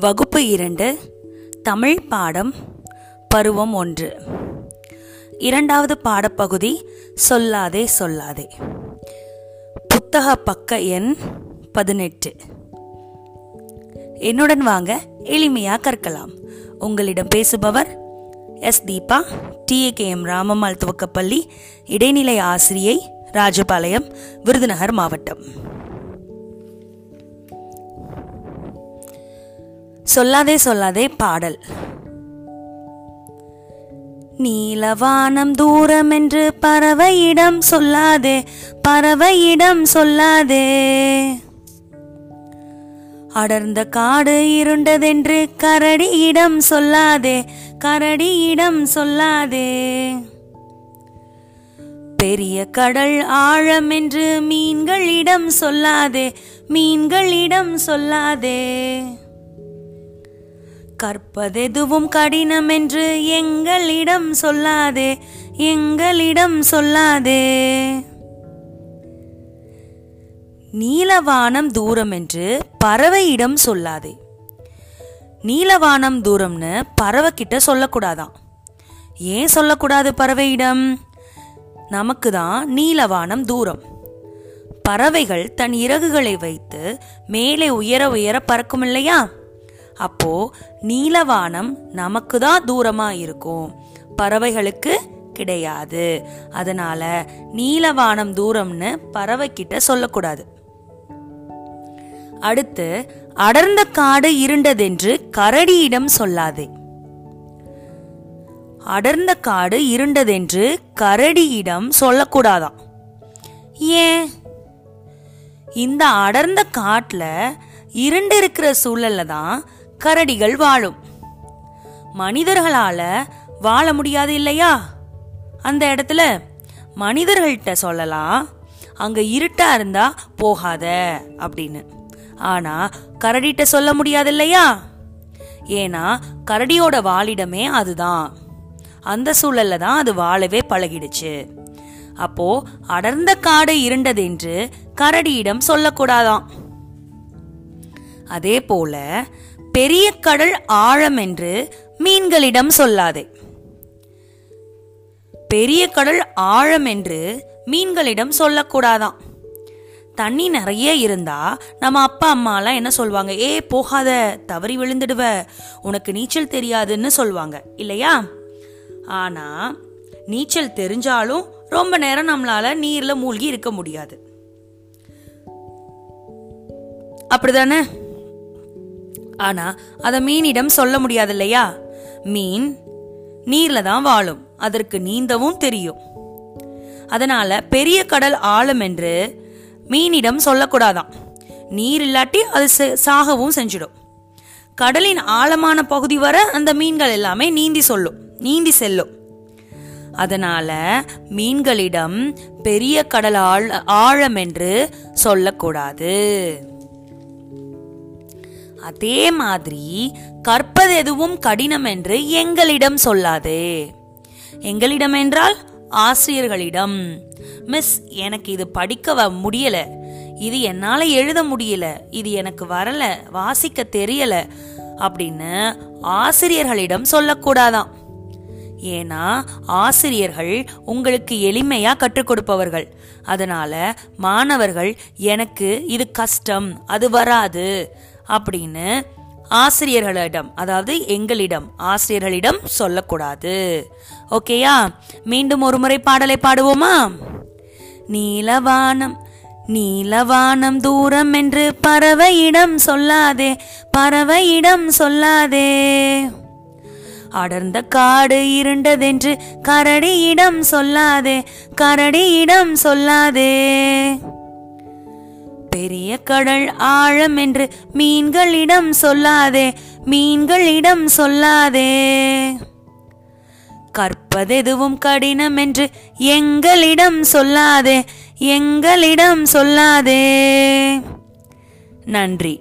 வகுப்பு இரண்டு தமிழ் பாடம் பருவம் ஒன்று. இரண்டாவது பாடப்பகுதி சொல்லாதே சொல்லாதே. புத்தக பக்க எண் பதினெட்டு. என்னுடன் வாங்க எளிமையா கற்கலாம். உங்களிடம் பேசுபவர் S Deepa TA KM Ramammal துவக்கப்பள்ளி இடைநிலை ஆசிரியை ராஜபாளையம் விருதுநகர் மாவட்டம். சொல்லாதே சொல்லாதே பாடல். நீலவானம் தூரம் என்று பறவையிடம் சொல்லாதே பறவையிடம் சொல்லாதே. அடர்ந்த காடு இருண்டதென்று கரடியிடம் சொல்லாதே கரடியிடம் சொல்லாதே. பெரிய கடல் ஆழம் என்று மீன்களிடம் சொல்லாதே மீன்களிடம் சொல்லாதே. கற்பதெதுவும் கடினம் என்று எங்களிடம் சொல்லாதே எங்களிடம் சொல்லாதே. நீலவானம் தூரம் என்று பறவையிடம் சொல்லாதே. நீலவானம் தூரம்னு பறவை கிட்ட சொல்லக்கூடாதான். ஏன் சொல்லக்கூடாது பறவையிடம்? நமக்கு தான் நீலவானம் தூரம். பறவைகள் தன் இறகுகளை வைத்து மேலே உயர உயர பறக்கும் இல்லையா அப்போ நீலவானம் நமக்கு தான் தூரமா இருக்கும் பறவைகளுக்கு கிடையாது. அதனால நீலவானம் தூரம்னு பறவை கிட்ட சொல்லக்கூடாது. அடுத்து அடர்ந்த காடு இருண்டதென்று கரடியிடம் சொல்லாதே. அடர்ந்த காடு இருண்டதென்று கரடியிடம் சொல்லக்கூடாதாம். ஏன்? இந்த அடர்ந்த காட்டுல இருண்டு இருக்கிற சூழல்ல தான் கரடிகள் வாழும். மனிதர்களால வாழ முடியாது இல்லையா? அந்த இடத்துல மனிதர்கள்ட்ட சொல்லலாம் அங்க இருட்டா இருந்தா போகாத அப்படின்னு. ஆனா கரடிட்ட சொல்ல முடியாது இல்லையா? ஏன்னா கரடியோட வாழிடமே அதுதான். அந்த சூழல்ல தான் அது வாழவே பழகிடுச்சு. அப்போ அடர்ந்த காடு இருண்டதென்று கரடியிடம் சொல்லக்கூடாதாம். அதே போல பெரிய கடல் ஆழம் என்று மீன்களிடம் சொல்லாதே. பெரிய கடல் ஆழம் என்று மீன்களிடம் சொல்லக்கூடாதாம். தண்ணி நிறைய இருந்தா நம்ம அப்பா அம்மாலாம் என்ன சொல்லுவாங்க ஏ போகாத தவறி விழுந்துடுவ. உனக்கு நீச்சல் தெரியாதுன்னு சொல்லுவாங்க இல்லையா? ஆனா நீச்சல் தெரிஞ்சாலும் ரொம்ப நேரம் நம்மளால நீர்ல மூழ்கி இருக்க முடியாது. அப்படிதானே? ஆனா அத மீனிடம் சொல்ல முடியாது இல்லையா மீன் நீர்ல தான் வாழும். அதற்கு நீந்தவும் தெரியும். அதனால பெரிய கடல் ஆழம் என்று மீனிடம் சொல்லக்கூடாதாம். நீர் இல்லாட்டி அது சாகவும் செஞ்சிடும். கடலின் ஆழமான பகுதி வர அந்த மீன்கள் எல்லாமே நீந்தி சொல்லும். நீந்தி செல்லும். அதனால மீன்களிடம் பெரிய கடல் ஆழ் ஆழம் என்று சொல்லக்கூடாது. அதே மாதிரி கற்பது எதுவும் கடினம் என்று எங்களிடம் சொல்லாதே. எங்களிடம் என்றால் ஆசிரியர்களிடம் மிஸ் எனக்கு இது படிக்க முடியல. இது என்னால எழுத முடியல. இது எனக்கு வரல. வாசிக்க தெரியல. அப்படின்னு ஆசிரியர்களிடம் சொல்லக்கூடாதாம். ஏன்னா ஆசிரியர்கள் உங்களுக்கு எளிமையா கற்றுக் கொடுப்பவர்கள். அதனால மாணவர்கள் எனக்கு இது கஷ்டம். அது வராது. அப்படின்னு ஆசிரியர்களிடம் அதாவது எங்களிடம் ஆசிரியர்களிடம் சொல்லக்கூடாது. ஓகேயா? மீண்டும் ஒரு முறை பாடலை பாடுவோமா? நீலவானம் நீலவானம் தூரம் என்று பறவையிடம் சொல்லாதே பறவையிடம் சொல்லாதே. அடர்ந்த காடு இருண்டதென்று கரடியிடம் சொல்லாதே கரடியிடம் சொல்லாதே. பெரிய கடல் ஆழம் என்று மீன்களிடம் சொல்லாதே மீன்களிடம் சொல்லாதே. கற்பதெதுவும் கடினம் என்று எங்களிடம் சொல்லாதே எங்களிடம் சொல்லாதே. நன்றி.